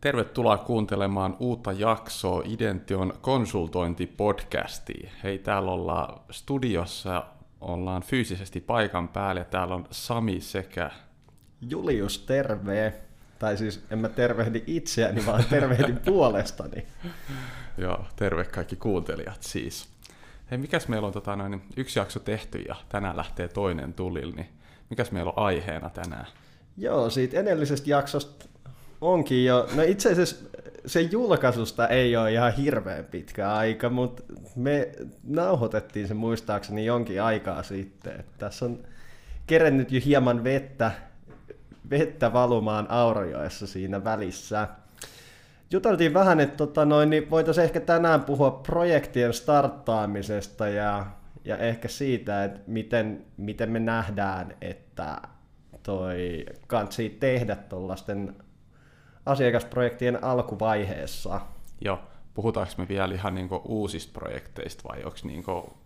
Tervetuloa kuuntelemaan uutta jaksoa Idention konsultointipodcastiin. Hei, täällä ollaan studiossa, ollaan fyysisesti paikan päällä. Täällä on Sami sekä... Julius, terve. Tai siis en mä tervehdi itseäni, vaan tervehdin puolestani. Joo, terve kaikki kuuntelijat siis. Hei, mikäs meillä on tota, noin, yksi jakso tehty ja tänään lähtee toinen tulille, niin mikäs meillä on aiheena tänään? Joo, siitä edellisestä jaksosta onkin jo, no itse asiassa se julkaisusta ei ole ihan hirveän pitkä aika, mutta me nauhoitettiin se muistaakseni jonkin aikaa sitten. Että tässä on kerennyt jo hieman vettä, vettä valumaan Aurajoessa siinä välissä. Juteltiin vähän, että tota noin, niin voitaisiin ehkä tänään puhua projektien starttaamisesta ja, ja ehkä siitä, että miten, miten me nähdään, että toi kansi tehdä tuollaisten asiakasprojektien alkuvaiheessa. Joo, puhutaanko me vielä ihan niinku uusista projekteista vai onko niinku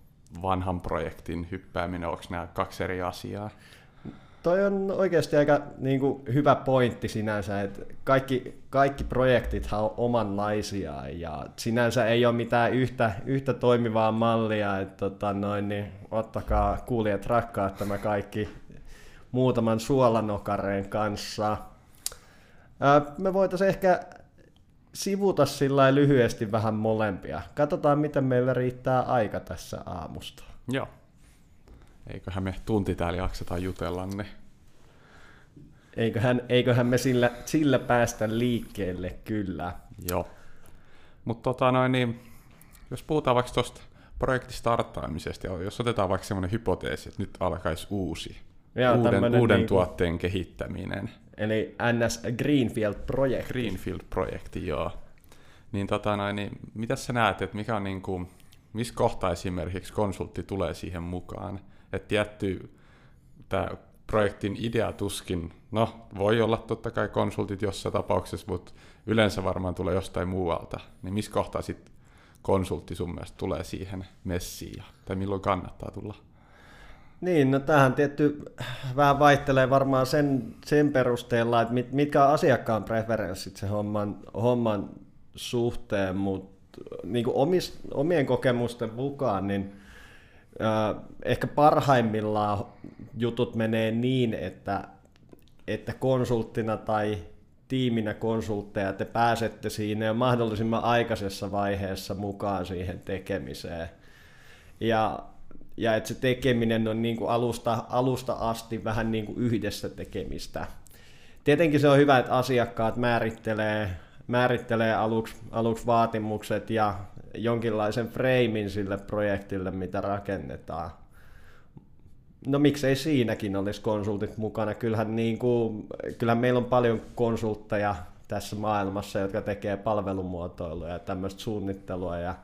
vanhan projektin hyppääminen, onko nämä kaksi eri asiaa? Toi on oikeasti aika niin kuin, hyvä pointti sinänsä, että kaikki, kaikki projektithan on omanlaisia ja sinänsä ei ole mitään yhtä, yhtä toimivaa mallia, että tota, noin, niin, ottakaa kuulijat rakkaat tämä kaikki muutaman suolanokareen kanssa. Me voitaisiin ehkä sivuta sillä lyhyesti vähän molempia. Katsotaan, miten meillä riittää aika tässä aamusta. Joo. Eiköhän me tunti täällä jakseta jutella, niin Eiköhän, eiköhän me sillä, sillä päästä liikkeelle, kyllä. Joo. Mutta tota noin, niin, jos puhutaan vaikka tuosta projektin starttaamisesta, ja jos otetaan vaikka semmoinen hypoteesi, että nyt alkaisi uusi, Joo, uuden, uuden niin tuotteen kehittäminen. Eli NS Greenfield-projekti. Greenfield-projekti, joo. Niin, tota noin, niin mitä sä näet, että mikä on niin kuin, missä kohtaa esimerkiksi konsultti tulee siihen mukaan? Että tietty tämä projektin idea tuskin, no voi olla totta kai konsultit jossain tapauksessa, mutta yleensä varmaan tulee jostain muualta. Niin missä kohtaa sitten konsultti sun mielestä tulee siihen messiin, tai milloin kannattaa tulla? Niin, no tähän tietty vähän vaihtelee varmaan sen, sen perusteella, että mit, mitkä on asiakkaan preferenssit se homman, homman suhteen, mutta niin omien kokemusten mukaan, niin äh, ehkä parhaimmillaan jutut menee niin, että, että konsulttina tai tiiminä konsultteja te pääsette siinä jo mahdollisimman aikaisessa vaiheessa mukaan siihen tekemiseen. Ja ja että se tekeminen on niin kuin alusta, alusta asti vähän niin kuin yhdessä tekemistä. Tietenkin se on hyvä, että asiakkaat määrittelee, määrittelee aluksi, aluksi vaatimukset ja jonkinlaisen freimin sille projektille, mitä rakennetaan. No miksei siinäkin olisi konsultit mukana. Kyllähän, niin kuin, kyllähän meillä on paljon konsultteja tässä maailmassa, jotka tekee palvelumuotoilua ja tämmöistä suunnittelua ja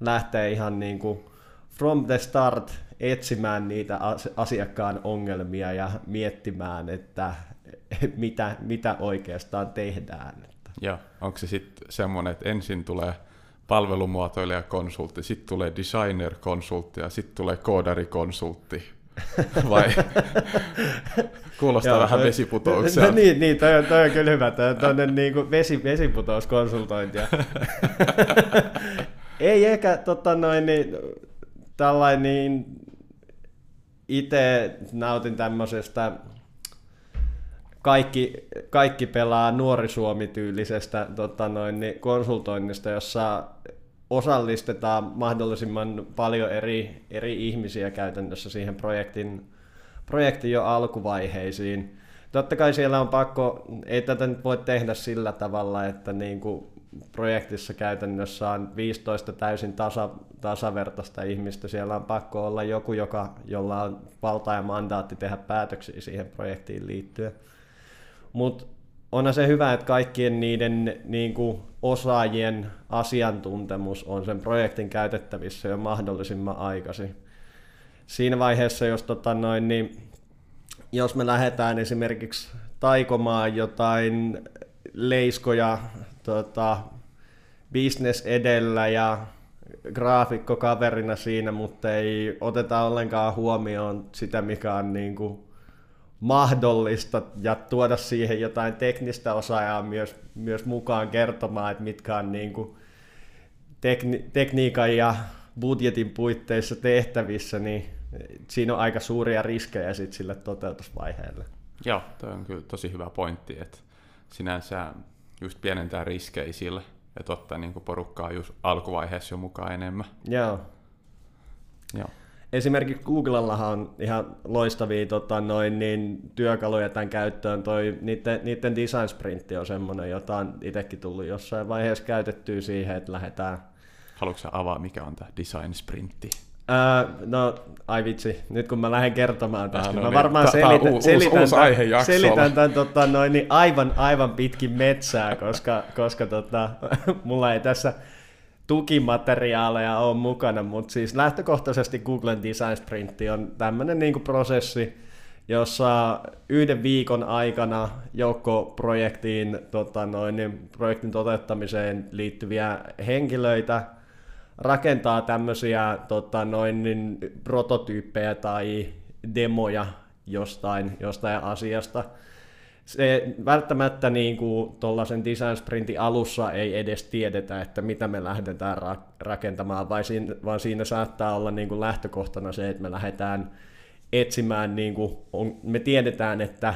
lähtee ihan niin kuin from the start etsimään niitä asiakkaan ongelmia ja miettimään, että mitä, mitä oikeastaan tehdään. Joo, onko se sitten semmoinen, että ensin tulee palvelumuotoilija-konsultti, sitten tulee designer-konsultti ja sitten tulee koodari-konsultti? Vai kuulostaa Joo, vähän vesiputoukselta. No, niin, niin toi, on, toi on kyllä hyvä. Toi on niin kuin vesi, vesiputouskonsultointia. Ei ehkä tota noin, niin, tällainen niin itse nautin tämmöisestä kaikki, kaikki pelaa nuori Suomi-tyylisestä tota noin, niin konsultoinnista, jossa osallistetaan mahdollisimman paljon eri, eri ihmisiä käytännössä siihen projektin, projektin jo alkuvaiheisiin. Totta kai siellä on pakko, ei tätä nyt voi tehdä sillä tavalla, että niin kuin projektissa käytännössä on 15 täysin tasa, tasavertaista ihmistä. Siellä on pakko olla joku, joka, jolla on valta ja mandaatti tehdä päätöksiä siihen projektiin liittyen. Mutta onhan se hyvä, että kaikkien niiden niin kuin, osaajien asiantuntemus on sen projektin käytettävissä jo mahdollisimman aikaisin. Siinä vaiheessa, jos, tota noin, niin, jos me lähdetään esimerkiksi taikomaan jotain leiskoja tota, business edellä ja graafikko kaverina siinä, mutta ei oteta ollenkaan huomioon sitä, mikä on niin kuin mahdollista ja tuoda siihen jotain teknistä osaajaa myös, myös mukaan kertomaan, että mitkä on niin kuin tekni, tekniikan ja budjetin puitteissa tehtävissä, niin siinä on aika suuria riskejä sit sille toteutusvaiheelle. Joo, toi on kyllä tosi hyvä pointti, että sinänsä just pienentää riskejä sille, että ottaa niin kuin porukkaa just alkuvaiheessa jo mukaan enemmän. Joo. Joo. Esimerkiksi Googlellahan on ihan loistavia tota, noin, niin, työkaluja tämän käyttöön. Toi, niiden, niiden design sprintti on semmoinen, jota on itsekin tullut jossain vaiheessa käytettyä siihen, että lähdetään... Haluatko avaa, mikä on tämä design sprintti? Öö, no, ai vitsi, nyt kun mä lähden kertomaan tästä, Ah, no mä niin. varmaan Tää- selitän, uusi- selitän, uusi tämän, selitän tämän tota, noin, niin aivan, aivan pitkin metsää, koska, koska tota, mulla ei tässä tukimateriaaleja ole mukana, mutta siis lähtökohtaisesti Googlen Design Sprintti on tämmöinen niin prosessi, jossa yhden viikon aikana joukko projektiin, tota noin, projektin toteuttamiseen liittyviä henkilöitä rakentaa tämmöisiä tota noin, niin, prototyyppejä tai demoja jostain, jostain asiasta. Se välttämättä niin kuin tuollaisen design sprintin alussa ei edes tiedetä, että mitä me lähdetään ra- rakentamaan, vai siinä, vaan siinä saattaa olla niin kuin lähtökohtana se, että me lähdetään etsimään, niin kuin on, me tiedetään, että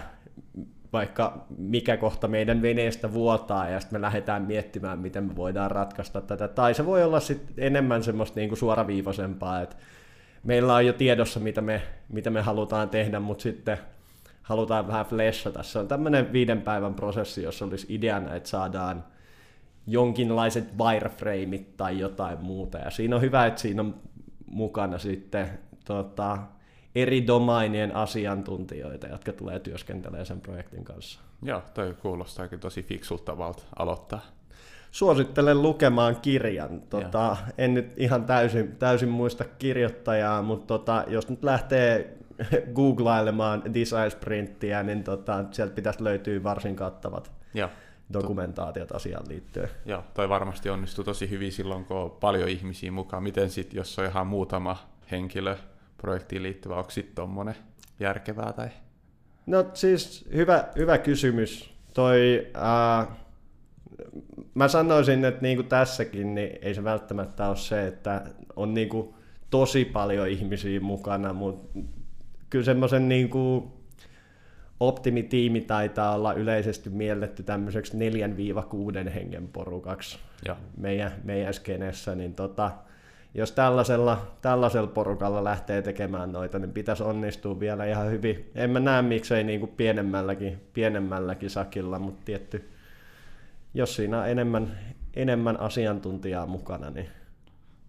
vaikka mikä kohta meidän veneestä vuotaa, ja sitten me lähdetään miettimään, miten me voidaan ratkaista tätä. Tai se voi olla sitten enemmän semmoista niin kuin suoraviivaisempaa, että meillä on jo tiedossa, mitä me, mitä me halutaan tehdä, mutta sitten halutaan vähän flashata. Se on tämmöinen viiden päivän prosessi, jossa olisi ideana, että saadaan jonkinlaiset wireframeit tai jotain muuta. Ja siinä on hyvä, että siinä on mukana sitten tota, eri domainien asiantuntijoita, jotka tulee työskentelemään sen projektin kanssa. Joo, toi kuulostaakin tosi fiksulta tavalta aloittaa. Suosittelen lukemaan kirjan. Tota, en nyt ihan täysin, täysin muista kirjoittajaa, mutta tota, jos nyt lähtee googlailemaan design sprinttiä, niin tota, sieltä pitäisi löytyä varsin kattavat Joo. dokumentaatiot asiaan liittyen. Joo, toi varmasti onnistuu tosi hyvin silloin, kun on paljon ihmisiä mukaan. Miten sitten, jos on ihan muutama henkilö projektiin liittyvä, onko sitten tuommoinen järkevää tai? No siis hyvä, hyvä kysymys. Toi, ää, mä sanoisin, että niinku tässäkin niin ei se välttämättä ole se, että on niinku tosi paljon ihmisiä mukana, mutta kyllä semmoisen niinku optimitiimi taitaa olla yleisesti mielletty tämmöiseksi 4-6 hengen porukaksi Joo. meidän, meidän skenessä, niin tota, jos tällaisella, tällaisella porukalla lähtee tekemään noita, niin pitäisi onnistua vielä ihan hyvin. En mä näe miksei niin kuin pienemmälläkin, pienemmälläkin sakilla, mutta tietty, jos siinä on enemmän, enemmän asiantuntijaa mukana, niin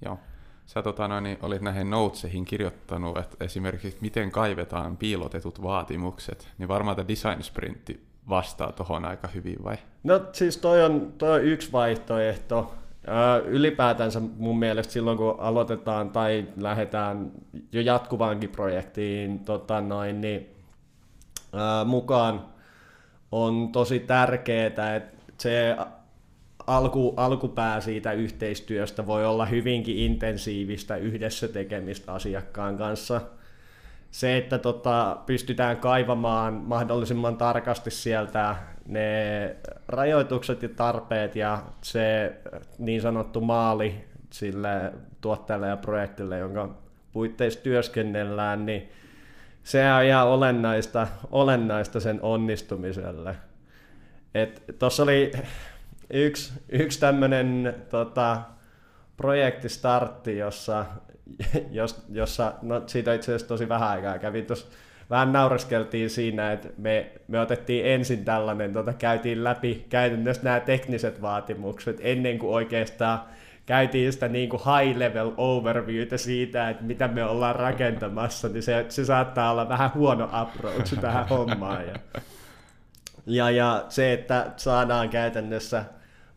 Joo. Sä tota, noin, niin olit näihin notesihin kirjoittanut, että esimerkiksi miten kaivetaan piilotetut vaatimukset, niin varmaan tämä design sprintti vastaa tuohon aika hyvin vai? No siis toi on, toi on yksi vaihtoehto. Ää, Ylipäätänsä mun mielestä silloin kun aloitetaan tai lähdetään jo jatkuvaankin projektiin tota noin, niin, mukaan, on tosi tärkeää, että se alku, alkupää siitä yhteistyöstä voi olla hyvinkin intensiivistä yhdessä tekemistä asiakkaan kanssa. Se, että tota, pystytään kaivamaan mahdollisimman tarkasti sieltä ne rajoitukset ja tarpeet ja se niin sanottu maali sille tuotteelle ja projektille, jonka puitteissa työskennellään, niin se on ihan olennaista, olennaista sen onnistumiselle. Tuossa oli yksi, yksi tämmöinen tota, projektistartti, jossa, jos, jossa no, siitä itse asiassa tosi vähän aikaa kävi tuossa vähän naureskeltiin siinä, että me, me otettiin ensin tällainen, tota, käytiin läpi käytännössä nämä tekniset vaatimukset ennen kuin oikeastaan käytiin sitä niin kuin high level overviewtä siitä, että mitä me ollaan rakentamassa, niin se, se saattaa olla vähän huono approach tähän hommaan. Ja, ja, ja se, että saadaan käytännössä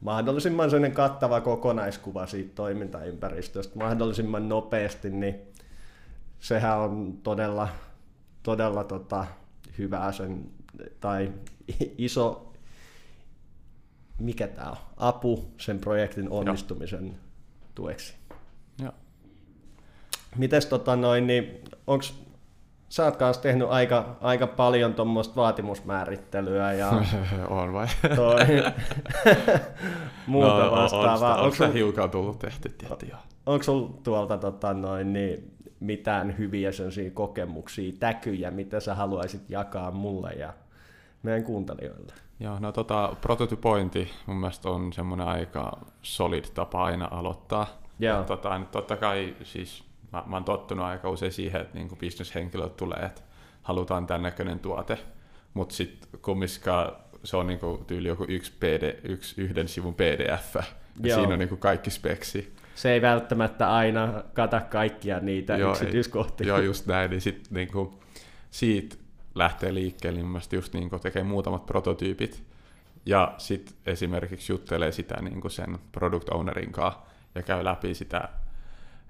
mahdollisimman sellainen kattava kokonaiskuva siitä toimintaympäristöstä mahdollisimman nopeasti, niin sehän on todella, todella tota, hyvä sen, tai iso, mikä tämä on, apu sen projektin onnistumisen Joo. tueksi. Joo. Mites tota noin, niin onks, sä oot kanssa tehnyt aika, aika paljon tuommoista vaatimusmäärittelyä ja on vai? toi, muuta no, vastaavaa. Onko, onko sul, hiukan tullut tehty, tietty, joo. onko sul tuolta tota, noin, niin, mitään hyviä kokemuksia, täkyjä, mitä sä haluaisit jakaa mulle ja meidän kuuntelijoille? Joo, no tota, prototypointi mun mielestä on semmoinen aika solid tapa aina aloittaa. Joo. Tota, nyt totta kai siis mä, mä oon tottunut aika usein siihen, että niin bisneshenkilöt tulee, että halutaan tämän näköinen tuote, mutta sitten kumminkaan se on niinku tyyli joku yksi, PD, yksi yhden sivun PDF, ja siinä on niinku kaikki speksi. Se ei välttämättä aina kata kaikkia niitä joo, yksityiskohtia. Joo, just näin, niin sitten niinku, siitä lähtee liikkeelle, niin just niinku tekee muutamat prototyypit, ja sitten esimerkiksi juttelee sitä niinku sen product ownerin kanssa, ja käy läpi sitä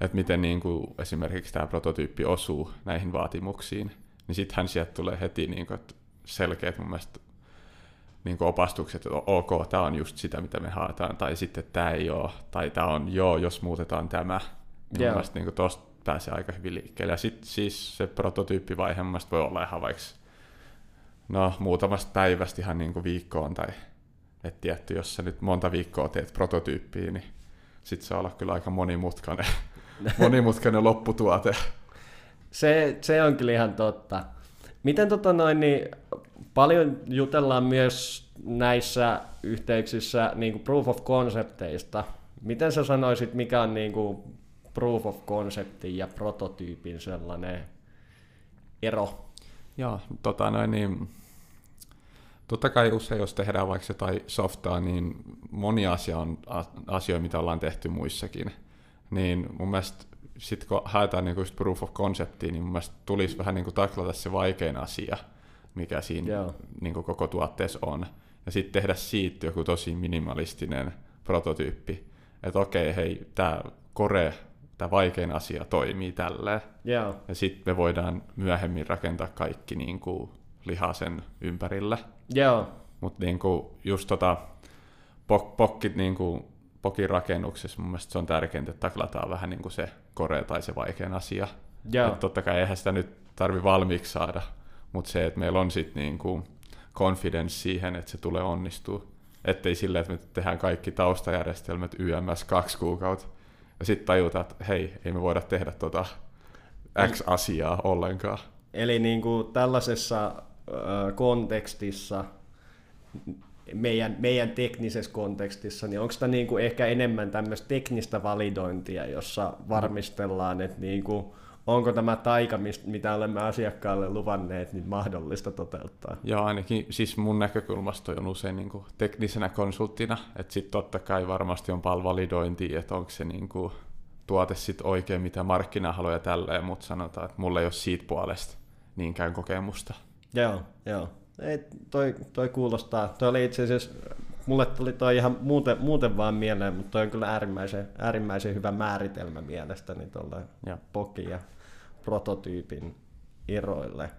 että miten niin kuin esimerkiksi tämä prototyyppi osuu näihin vaatimuksiin, niin sittenhän sieltä tulee heti niin kuin, selkeät mun mielestä niin kuin opastukset, että ok, tämä on just sitä, mitä me haetaan, tai sitten tämä ei ole, tai tämä on joo, jos muutetaan tämä. Mun yeah. mielestä niin tuosta pääsee aika hyvin liikkeelle. Ja sitten siis se prototyyppivaihe voi olla ihan vaikka no, muutamasta päivästä ihan niin kuin viikkoon, tai että tietty, jos sä nyt monta viikkoa teet prototyyppiä, niin sitten se on olla kyllä aika monimutkainen monimutkainen lopputuote. Se, se on kyllä ihan totta. Miten tota noin, niin paljon jutellaan myös näissä yhteyksissä niin kuin proof of concepteista. Miten sä sanoisit, mikä on niin kuin proof of conceptin ja prototyypin sellainen ero? Joo, tota noin, niin, totta kai usein, jos tehdään vaikka jotain softaa, niin moni asia on asioita, mitä ollaan tehty muissakin niin mun mielestä sitten kun haetaan niin just proof of conceptia, niin mun mielestä tulisi vähän niin kuin taklata se vaikein asia, mikä siinä niin kuin koko tuotteessa on. Ja sitten tehdä siitä joku tosi minimalistinen prototyyppi. Että okei, hei, tämä kore, tämä vaikein asia toimii tälleen. Yeah. Ja sitten me voidaan myöhemmin rakentaa kaikki niin kuin lihaa sen ympärillä. Yeah. Mutta niin just tota, pok, pokkit niin kuin pokin rakennuksessa mun mielestä se on tärkeintä, että taklataan vähän niin kuin se korea tai se vaikein asia. Että totta kai eihän sitä nyt tarvi valmiiksi saada, mutta se, että meillä on sitten niin kuin confidence siihen, että se tulee onnistua. Ettei silleen, että me tehdään kaikki taustajärjestelmät YMS kaksi kuukautta, ja sitten tajutaan, että hei, ei me voida tehdä tota X-asiaa ollenkaan. Eli niin kuin tällaisessa kontekstissa meidän, meidän teknisessä kontekstissa, niin onko tämä niin kuin ehkä enemmän tämmöistä teknistä validointia, jossa varmistellaan, että niin kuin, onko tämä taika, mitä olemme asiakkaalle luvanneet, niin mahdollista toteuttaa? Joo, ainakin siis mun näkökulmasta on usein niin kuin teknisenä konsulttina, että sitten totta kai varmasti on paljon validointia, että onko se niin kuin tuote sitten oikein, mitä markkina haluaa ja tälleen, mutta sanotaan, että mulla ei ole siitä puolesta niinkään kokemusta. Joo, joo. Ei, toi, toi kuulostaa. Toi oli itse asiassa, mulle tuli toi ihan muuten, muuten vaan mieleen, mutta toi on kyllä äärimmäisen, äärimmäisen hyvä määritelmä mielestäni tuolle pokin ja prototyypin eroille.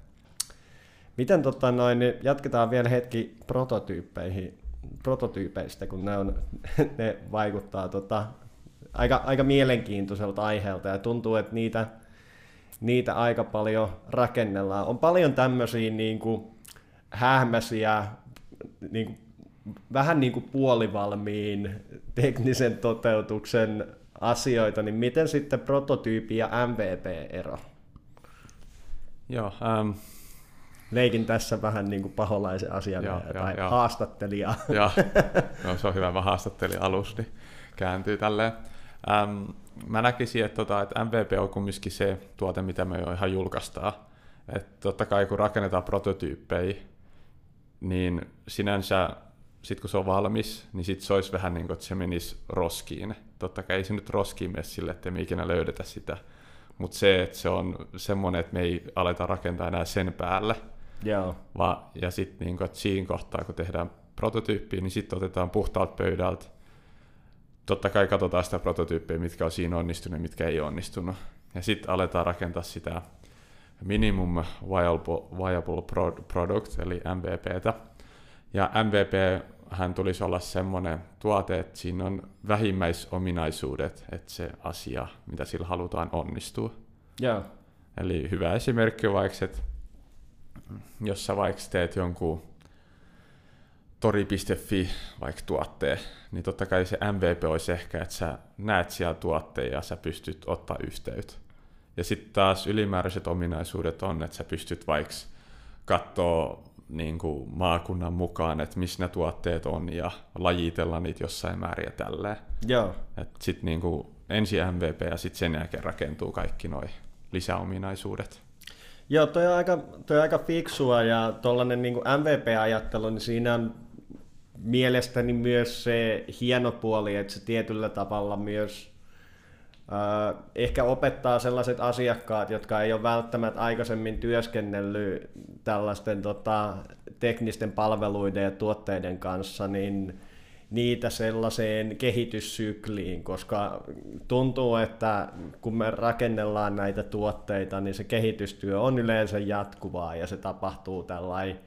Miten tota noin, niin jatketaan vielä hetki prototyyppeihin, prototyypeistä, kun ne, on, ne vaikuttaa tota, aika, aika mielenkiintoiselta aiheelta ja tuntuu, että niitä, niitä aika paljon rakennellaan. On paljon tämmöisiä niin kuin, hähmäsiä, niin kuin, vähän niin kuin puolivalmiin teknisen toteutuksen asioita, niin miten sitten prototyyppi ja MVP-ero? Joo, um... Leikin tässä vähän niin kuin paholaisen asian joo, tai joo, haastattelija. Joo, no, se on hyvä, mä haastattelin alus, niin kääntyy tälleen. Um, mä näkisin, että, tota, että MVP on kumminkin se tuote, mitä me jo ihan julkaistaan. Että totta kai kun rakennetaan prototyyppejä, niin sinänsä sitten kun se on valmis, niin sitten se olisi vähän niin kuin, että se menisi roskiin. Totta kai ei se nyt roskiin mene sille, että me ikinä löydetä sitä, mutta se, että se on semmoinen, että me ei aleta rakentaa enää sen päälle. Joo. Va, ja sitten niin kuin, että siinä kohtaa, kun tehdään prototyyppiä, niin sitten otetaan puhtaalta pöydältä. Totta kai katsotaan sitä prototyyppiä, mitkä on siinä onnistunut ja mitkä ei onnistunut. Ja sitten aletaan rakentaa sitä minimum viable, viable product, eli MVPtä. Ja MVP hän tulisi olla semmoinen tuote, että siinä on vähimmäisominaisuudet, että se asia, mitä sillä halutaan, onnistuu. Yeah. Eli hyvä esimerkki on vaikka, että jos sä vaikka teet jonkun tori.fi vaikka tuotteen, niin totta kai se MVP olisi ehkä, että sä näet siellä tuotteen ja sä pystyt ottaa yhteyttä. Ja sitten taas ylimääräiset ominaisuudet on, että sä pystyt vaikka katsoa niin kuin maakunnan mukaan, että missä ne tuotteet on ja lajitella niitä jossain määrin ja tälleen. Joo. Sitten niin kuin ensin MVP ja sitten sen jälkeen rakentuu kaikki nuo lisäominaisuudet. Joo, toi on aika, toi on aika fiksua ja tuollainen niin MVP-ajattelu, niin siinä on mielestäni myös se hieno puoli, että se tietyllä tavalla myös ehkä opettaa sellaiset asiakkaat, jotka ei ole välttämättä aikaisemmin työskennellyt tällaisten tota, teknisten palveluiden ja tuotteiden kanssa, niin niitä sellaiseen kehityssykliin, koska tuntuu, että kun me rakennellaan näitä tuotteita, niin se kehitystyö on yleensä jatkuvaa ja se tapahtuu tällainen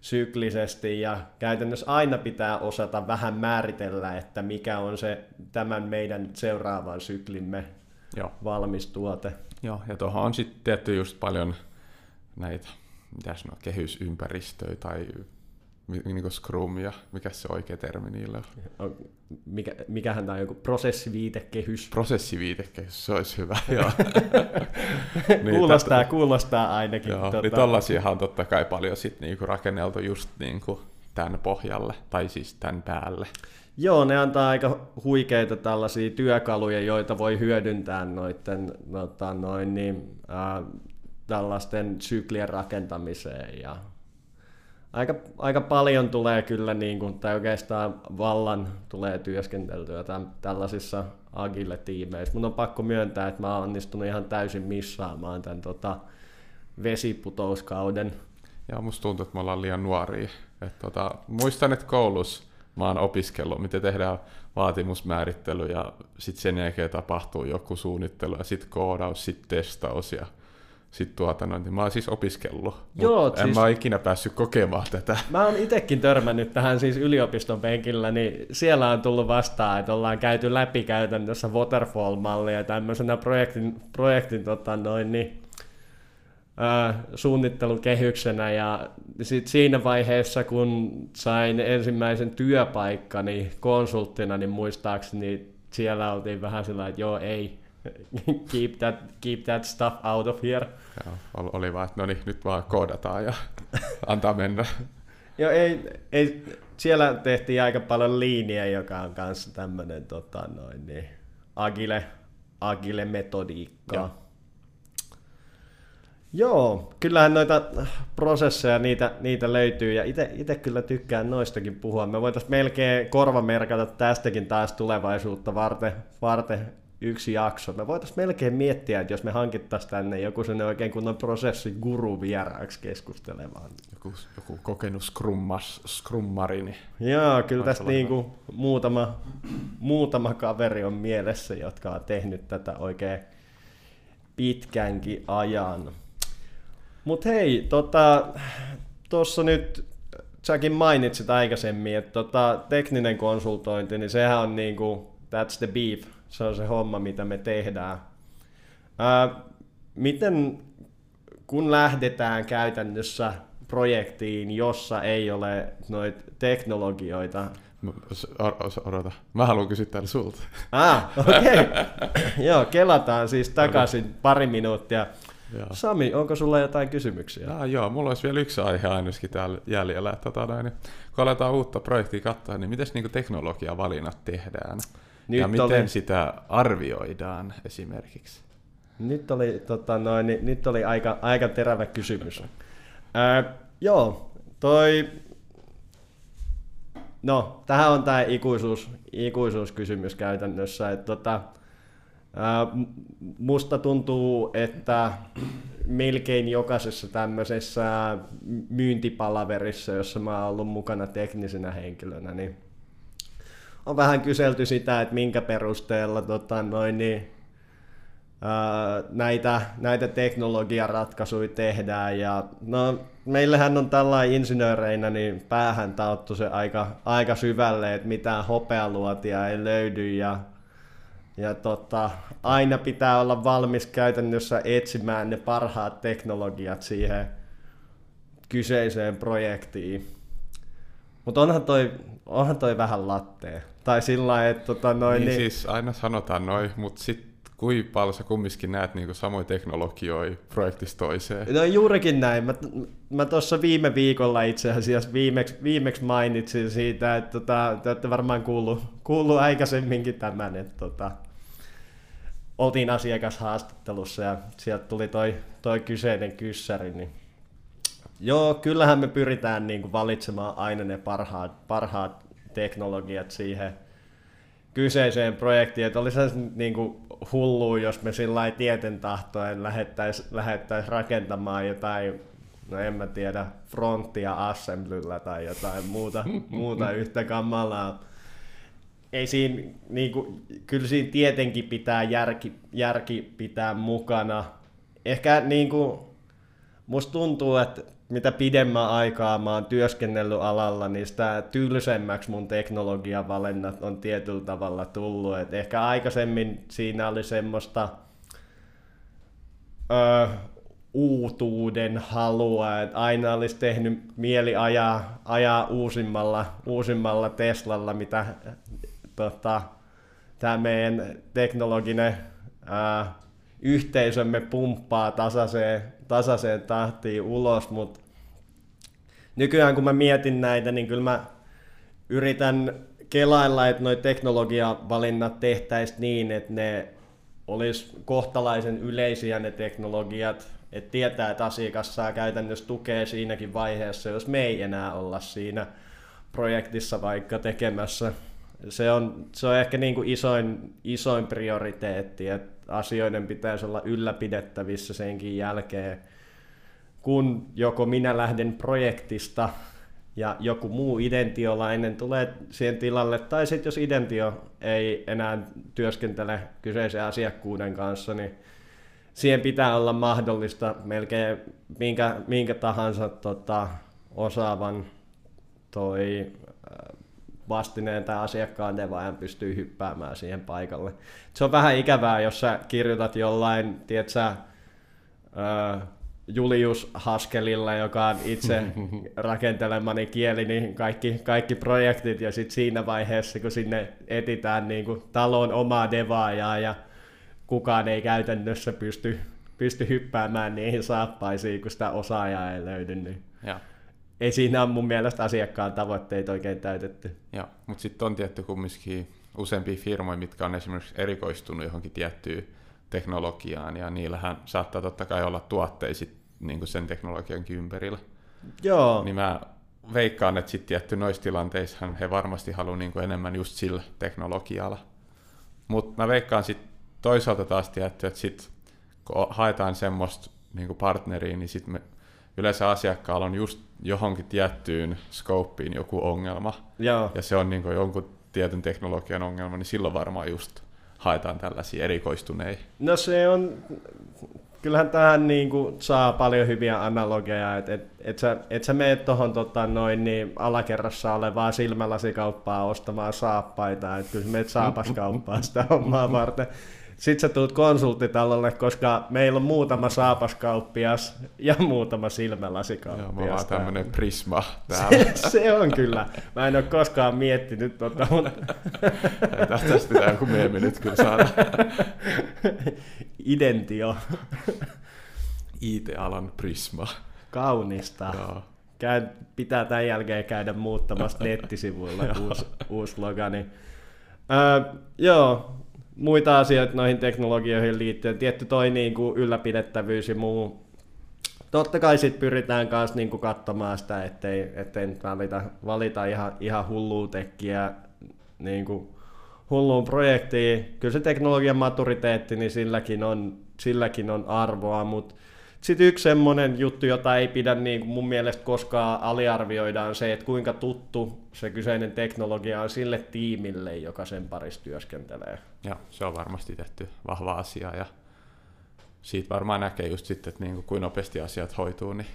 syklisesti ja käytännössä aina pitää osata vähän määritellä, että mikä on se tämän meidän seuraavan syklimme Joo. valmis tuote. Joo, ja tuohon on sitten tietty just paljon näitä, mitä sanoo, kehysympäristöä tai niin kuin Scrum ja mikä se oikea termi niillä on? Mikä, mikähän tämä on joku prosessiviitekehys? Prosessiviitekehys, se olisi hyvä, joo. niin, kuulostaa, tätä, kuulostaa ainakin. Joo, tota... niin tollaisiahan on totta kai paljon sit niinku rakenneltu just niinku tämän pohjalle, tai siis tämän päälle. Joo, ne antaa aika huikeita tällaisia työkaluja, joita voi hyödyntää noiden, nota, noin, niin, äh, tällaisten syklien rakentamiseen ja aika, aika paljon tulee kyllä, niin kuin, tai oikeastaan vallan tulee työskenteltyä tämän, tällaisissa agille tiimeissä. Mun on pakko myöntää, että mä oon onnistunut ihan täysin missaamaan tämän tota, vesiputouskauden. Ja musta tuntuu, että me ollaan liian nuoria. Et, tota, muistan, että koulussa mä oon opiskellut, miten tehdään vaatimusmäärittely ja sitten sen jälkeen tapahtuu joku suunnittelu ja sitten koodaus, sitten testaus ja sit tuota, no, niin mä oon siis opiskellut, Joo, en siis... mä ikinä päässyt kokemaan tätä. Mä oon itekin törmännyt tähän siis yliopiston penkillä, niin siellä on tullut vastaan, että ollaan käyty läpi käytännössä waterfall-mallia tämmöisenä projektin, projektin tota noin, niin, äh, suunnittelukehyksenä. Ja sit siinä vaiheessa, kun sain ensimmäisen työpaikkani konsulttina, niin muistaakseni siellä oltiin vähän sillä että joo ei, keep that, keep that stuff out of here. Joo, oli vaan, että no niin, nyt vaan koodataan ja antaa mennä. Joo, ei, ei, siellä tehtiin aika paljon liiniä, joka on kanssa tämmöinen tota, noin, niin, agile, agile metodiikka. Joo. Joo, kyllähän noita prosesseja, niitä, niitä löytyy, ja itse kyllä tykkään noistakin puhua. Me voitaisiin melkein korvamerkata tästäkin taas tulevaisuutta varten, varten yksi jakso. Me voitaisiin melkein miettiä, että jos me hankittaisiin tänne joku sen oikein kunnon prosessiguru vieraaksi keskustelemaan. Joku, joku kokenut scrummas, scrummari. Niin Joo, kyllä tästä niin kuin muutama, muutama kaveri on mielessä, jotka on tehnyt tätä oikein pitkänkin ajan. Mutta hei, tuossa tota, nyt säkin mainitsit aikaisemmin, että tota, tekninen konsultointi, niin sehän on niinku, that's the beef se on se homma, mitä me tehdään. Ää, miten, kun lähdetään käytännössä projektiin, jossa ei ole noita teknologioita, Odota, mä haluan kysyä täällä sulta. Ah, okei. Okay. joo, kelataan siis takaisin pari minuuttia. Joo. Sami, onko sulla jotain kysymyksiä? Ja, joo, mulla olisi vielä yksi aihe ainakin täällä jäljellä. Tota, niin, kun aletaan uutta projektia katsoa, niin miten niin teknologiavalinnat tehdään? Nyt ja miten oli... sitä arvioidaan esimerkiksi? Nyt oli, tota noin, niin, nyt oli aika, aika terävä kysymys. Ää, joo, toi... No, tähän on tämä ikuisuus, ikuisuuskysymys käytännössä. Että tota, ää, musta tuntuu, että melkein jokaisessa tämmöisessä myyntipalaverissa, jossa mä oon ollut mukana teknisenä henkilönä, niin on vähän kyselty sitä, että minkä perusteella tota, noin, niin, ää, näitä, näitä teknologiaratkaisuja tehdään. Ja, no, meillähän on tällainen insinööreinä niin päähän tauttu se aika, aika syvälle, että mitään hopealuotia ei löydy ja ja tota, aina pitää olla valmis käytännössä etsimään ne parhaat teknologiat siihen kyseiseen projektiin. Mutta onhan toi, onhan toi vähän lattea. Tai sillä lailla, että tota noin... Niin, niin, siis aina sanotaan noin, mutta sitten kui paljon sä kumminkin näet niin samoja teknologioita projektista toiseen? No juurikin näin. Mä, mä tuossa viime viikolla itse asiassa viimeksi, viimeksi mainitsin siitä, että tota, te olette varmaan kuullut, kuullut aikaisemminkin tämän, että tota, oltiin asiakashaastattelussa ja sieltä tuli toi, toi kyseinen kyssäri, niin joo, kyllähän me pyritään niin kuin valitsemaan aina ne parhaat, parhaat teknologiat siihen kyseiseen projektiin, että olisi niin kuin hullua, jos me sillä tieten tahtoen lähettäisiin lähettäis rakentamaan jotain, no en mä tiedä, fronttia assemblyllä tai jotain muuta, muuta yhtä kamalaa. Ei siinä, niin kuin, kyllä siinä tietenkin pitää järki, järki pitää mukana. Ehkä niin kuin, musta tuntuu, että mitä pidemmän aikaa mä oon työskennellyt alalla, niin sitä tylsemmäksi mun teknologiavalinnat on tietyllä tavalla tullut. Et ehkä aikaisemmin siinä oli semmoista ö, uutuuden halua, että aina olisi tehnyt mieli ajaa, ajaa uusimmalla, uusimmalla Teslalla, mitä tota, tämä meidän teknologinen ää, yhteisömme pumppaa tasaiseen, tasaiseen tahtiin ulos, mutta nykyään kun mä mietin näitä, niin kyllä mä yritän kelailla, että noi teknologiavalinnat tehtäisiin niin, että ne olisi kohtalaisen yleisiä ne teknologiat, että tietää, että asiakas saa käytännössä tukea siinäkin vaiheessa, jos me ei enää olla siinä projektissa vaikka tekemässä. Se on, se on ehkä niin kuin isoin, isoin prioriteetti, että asioiden pitäisi olla ylläpidettävissä senkin jälkeen, kun joko minä lähden projektista ja joku muu identiolainen tulee siihen tilalle, tai sitten jos identio ei enää työskentele kyseisen asiakkuuden kanssa, niin siihen pitää olla mahdollista melkein minkä, minkä tahansa tota, osaavan toi vastineen tai asiakkaan devaajan pystyy hyppäämään siihen paikalle. Se on vähän ikävää, jos sä kirjoitat jollain, tiedätkö, Julius Haskelilla, joka on itse rakentelemani kieli, niin kaikki, kaikki projektit ja sitten siinä vaiheessa, kun sinne etitään niin kuin talon omaa devaajaa ja kukaan ei käytännössä pysty, pysty hyppäämään niihin saappaisiin, kun sitä osaajaa ei löydy, niin ja ei siinä ole mun mielestä asiakkaan tavoitteita oikein täytetty. Joo, mutta sitten on tietty kumminkin useampia firmoja, mitkä on esimerkiksi erikoistunut johonkin tiettyyn teknologiaan, ja niillähän saattaa totta kai olla tuotteita niin sen teknologiankin ympärillä. Joo. Niin mä veikkaan, että sitten tietty noissa tilanteissa he varmasti haluaa niin enemmän just sillä teknologialla. Mutta mä veikkaan sitten toisaalta taas tietty, että sit, kun haetaan semmoista niin partneriin, niin sitten me yleensä asiakkaalla on just johonkin tiettyyn skooppiin joku ongelma, Joo. ja se on niin jonkun tietyn teknologian ongelma, niin silloin varmaan just haetaan tällaisia erikoistuneita. No se on, kyllähän tähän niin kuin saa paljon hyviä analogeja, että et, et sä, et sä mene tuohon tota, noin niin alakerrassa olevaa silmälasikauppaa ostamaan saappaita, että kyllä menet saapaskauppaa sitä hommaa varten. Sitten sä tulet konsulttitalolle, koska meillä on muutama saapaskauppias ja muutama silmälasikauppias. Joo, mä oon tämmönen prisma täällä. Se, se, on kyllä. Mä en ole koskaan miettinyt tota, mutta... Tästä pitää joku meemi nyt kyllä saada. Identio. IT-alan prisma. Kaunista. Joo. Käy, pitää tämän jälkeen käydä muuttamassa nettisivuilla uusi, uusi logani. Öö, joo, muita asioita noihin teknologioihin liittyen. Tietty toi niin kuin ylläpidettävyys ja muu. Totta kai sitten pyritään myös niin kuin katsomaan sitä, ettei, ettei nyt valita, valita ihan, ihan hullua tekkiä niin kuin hulluun projektiin. Kyllä se teknologian maturiteetti, niin silläkin on, silläkin on arvoa, mutta sitten yksi semmoinen juttu, jota ei pidä niin kuin mun mielestä koskaan aliarvioida, on se, että kuinka tuttu se kyseinen teknologia on sille tiimille, joka sen parissa työskentelee. Ja se on varmasti tehty vahva asia ja siitä varmaan näkee just sitten, että niin kuin, kuinka nopeasti asiat hoituu, niin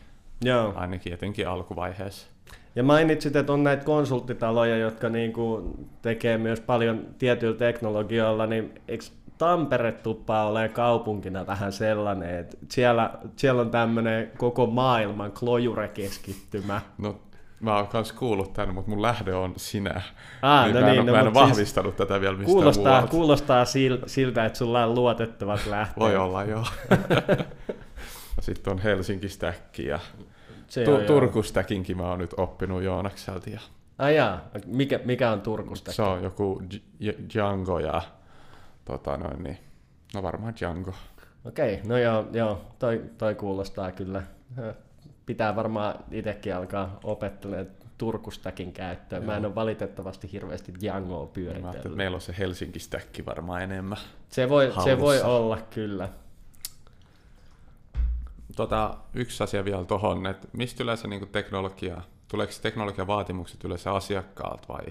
Joo. ainakin etenkin alkuvaiheessa. Ja mainitsit, että on näitä konsulttitaloja, jotka niinku tekee myös paljon tietyillä teknologioilla, niin eikö Tampere tuppaa ole kaupunkina vähän sellainen, että siellä, siellä on tämmöinen koko maailman klojure-keskittymä. No, mä oon myös kuullut tänne, mutta mun lähde on sinä. Ah, Nyt no mä en, niin, no, mä en mut ole siis vahvistanut tätä vielä mistään Kuulostaa, muualta. kuulostaa sil- siltä, että sulla on luotettavat lähteet. Voi olla, joo. Sitten on Helsinki Stäkki ja Se tu- on, joo. Turku Stäkinkin mä oon nyt oppinut Joonakselta. Ja Ai jaa, mikä, mikä on Turkusta? se on joku Django ja tota noin niin, no varmaan Django. Okei, no joo, joo toi, toi kuulostaa kyllä. Pitää varmaan itsekin alkaa opettelemaan Turkustakin käyttöön. Mä en ole valitettavasti hirveästi Djangoa Mä pyöritellyt. meillä on se Helsinki Stäkki varmaan enemmän. Se voi, se voi olla kyllä. Tota, yksi asia vielä tuohon, että mistä yleensä niin teknologia, tuleeko se teknologian vaatimukset yleensä asiakkaalta vai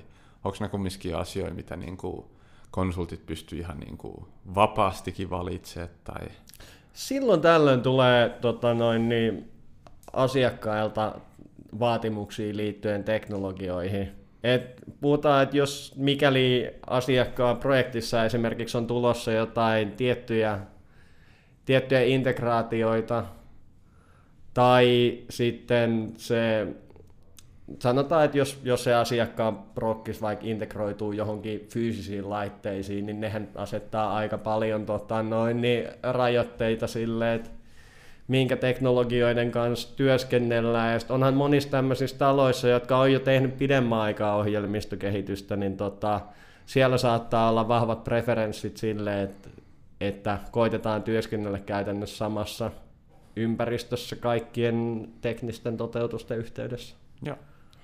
onko ne kumminkin asioita, mitä niin kuin konsultit pystyy ihan niin kuin vapaastikin valitsemaan tai Silloin tällöin tulee tota noin, niin, asiakkailta vaatimuksia liittyen teknologioihin. Et puhutaan, että jos mikäli asiakkaan projektissa esimerkiksi on tulossa jotain tiettyjä, tiettyjä integraatioita, tai sitten se, sanotaan, että jos, jos se asiakkaan prokkis vaikka integroituu johonkin fyysisiin laitteisiin, niin nehän asettaa aika paljon tota, noin, niin rajoitteita sille, että minkä teknologioiden kanssa työskennellään. Ja onhan monissa tämmöisissä taloissa, jotka on jo tehnyt pidemmän aikaa ohjelmistokehitystä, niin tota, siellä saattaa olla vahvat preferenssit sille, että, että koitetaan työskennellä käytännössä samassa ympäristössä kaikkien teknisten toteutusten yhteydessä. Joo,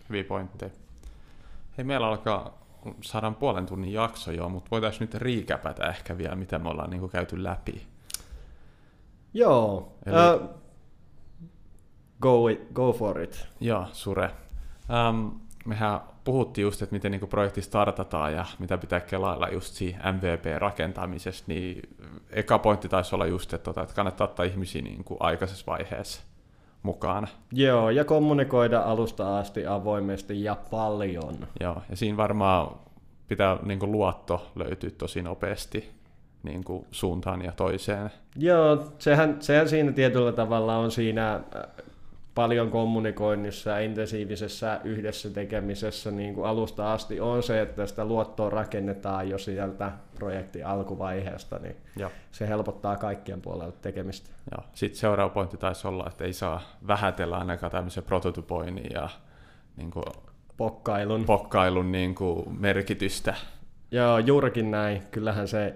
hyviä pointteja. Hei, meillä alkaa saadaan puolen tunnin jakso jo, mutta voitaisiin nyt riikäpätä ehkä vielä, mitä me ollaan niin kuin käyty läpi. Joo, Eli- uh, go, it, go for it. Joo, Sure. Um, mehän puhuttiin just, että miten niin projekti startataan ja mitä pitää kelailla just siinä MVP-rakentamisessa, niin eka pointti taisi olla just, että, tota, että kannattaa ottaa ihmisiä niin kuin aikaisessa vaiheessa mukaan. Joo, ja kommunikoida alusta asti avoimesti ja paljon. Joo, ja siinä varmaan pitää niin kuin luotto löytyä tosi nopeasti niin kuin suuntaan ja toiseen. Joo, sehän, sehän siinä tietyllä tavalla on siinä äh, paljon kommunikoinnissa ja intensiivisessä yhdessä tekemisessä niin kuin alusta asti on se, että sitä luottoa rakennetaan jo sieltä projektin alkuvaiheesta, niin Joo. se helpottaa kaikkien puolelta tekemistä. Joo. Sitten seuraava pointti taisi olla, että ei saa vähätellä ainakaan tämmöisen prototypoinnin ja niin kuin Pokkailun. pokkailun niin kuin merkitystä. Joo, juurikin näin. Kyllähän se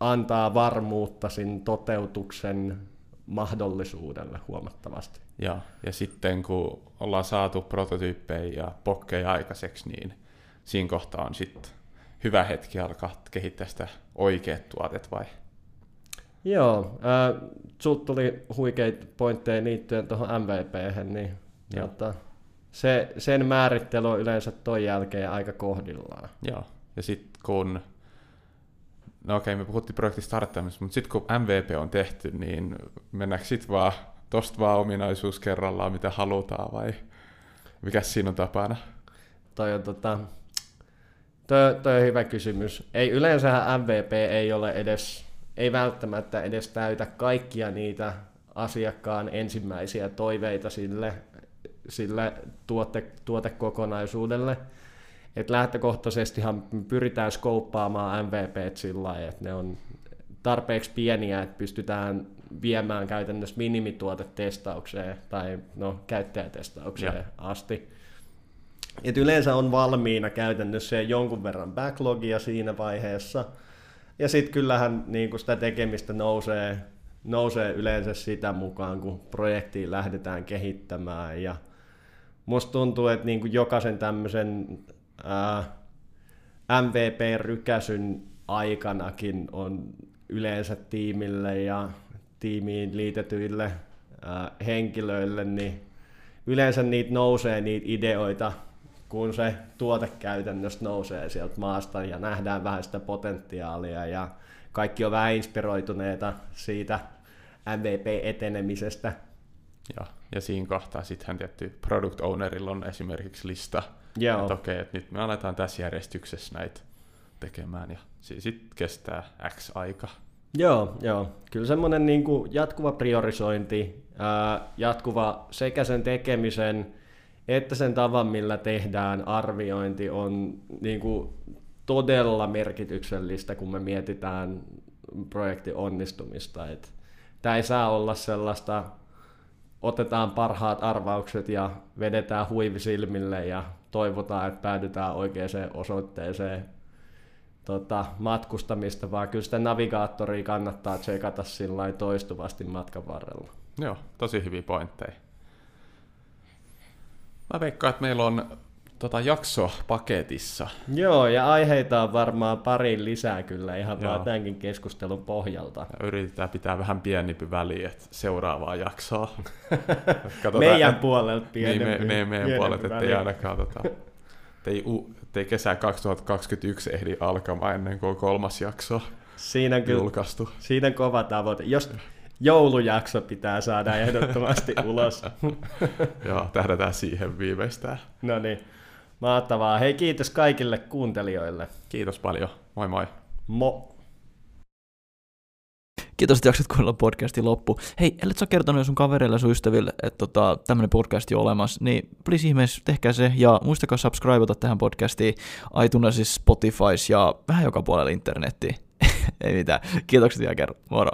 antaa varmuutta sin toteutuksen mahdollisuudelle huomattavasti. Ja, ja sitten kun ollaan saatu prototyyppejä ja pokkeja aikaiseksi, niin siinä kohtaa on sitten hyvä hetki alkaa kehittää sitä oikeat tuotet vai? Joo, äh, sulta tuli huikeita pointteja liittyen tuohon MVP, niin Joo. jota, se, sen määrittely on yleensä ton jälkeen aika kohdillaan. Joo. Ja sitten kun, no okei, me puhuttiin projektin starttaamisesta, mutta sitten kun MVP on tehty, niin mennäänkö sitten vaan tosta vaan ominaisuus kerrallaan, mitä halutaan vai mikä siinä on tapana? Toi on, tota, toi, toi on hyvä kysymys. Ei yleensähän MVP ei ole edes, ei välttämättä edes täytä kaikkia niitä asiakkaan ensimmäisiä toiveita sille, sille tuote, tuotekokonaisuudelle. Et lähtökohtaisestihan pyritään skouppaamaan MVP sillä lailla, että ne on tarpeeksi pieniä, että pystytään viemään käytännössä minimituotetestaukseen tai no, käyttäjätestaukseen Joo. asti. Et yleensä on valmiina käytännössä jo jonkun verran backlogia siinä vaiheessa. Ja sitten kyllähän niin kun sitä tekemistä nousee, nousee yleensä sitä mukaan, kun projektia lähdetään kehittämään. Ja musta tuntuu, että niin jokaisen tämmöisen MVP-rykäsyn aikanakin on yleensä tiimille ja tiimiin liitetyille ää, henkilöille, niin yleensä niitä nousee niitä ideoita, kun se tuote käytännössä nousee sieltä maasta ja nähdään vähän sitä potentiaalia ja kaikki on vähän inspiroituneita siitä MVP-etenemisestä. Ja, ja siinä kohtaa sittenhän tietty product ownerilla on esimerkiksi lista, Joo. että okei, että nyt me aletaan tässä järjestyksessä näitä tekemään, ja sitten kestää X aika. Joo, joo. Kyllä semmoinen niin kuin jatkuva priorisointi, ää, jatkuva sekä sen tekemisen että sen tavan, millä tehdään arviointi on niin kuin todella merkityksellistä, kun me mietitään projektin onnistumista. Et tämä ei saa olla sellaista, otetaan parhaat arvaukset ja vedetään huivi silmille ja toivotaan, että päädytään oikeaan osoitteeseen tota, matkustamista, vaan kyllä sitä navigaattoria kannattaa tsekata sillä toistuvasti matkan varrella. Joo, tosi hyviä pointteja. Mä veikkaan, että meillä on tota jakso paketissa. Joo, ja aiheita on varmaan pari lisää kyllä ihan Joo. vaan tämänkin keskustelun pohjalta. Ja yritetään pitää vähän pienempi väli, että seuraavaa jaksoa. Katsotaan, meidän puolelta pienempi. Niin, me, me, meidän puolelta, ettei ainakaan tota, ettei, ettei kesä 2021 ehdi alkamaan ennen kuin kolmas jakso siinä on kyllä, julkaistu. Siinä on kova tavoite. Jos joulujakso pitää saada ehdottomasti ulos. Joo, tähdätään siihen viimeistään. No niin. Mahtavaa. Hei, kiitos kaikille kuuntelijoille. Kiitos paljon. Moi moi. Mo. Kiitos, että jaksat kuunnella podcastin loppu. Hei, ellet sä kertonut sun kavereille ja sun ystäville, että tota, tämmönen podcast on olemassa, niin please ihmeessä tehkää se ja muistakaa subscribeata tähän podcastiin iTunesissa, Spotifys ja vähän joka puolella internettiin. Ei mitään. Kiitokset vielä kerran. Moro.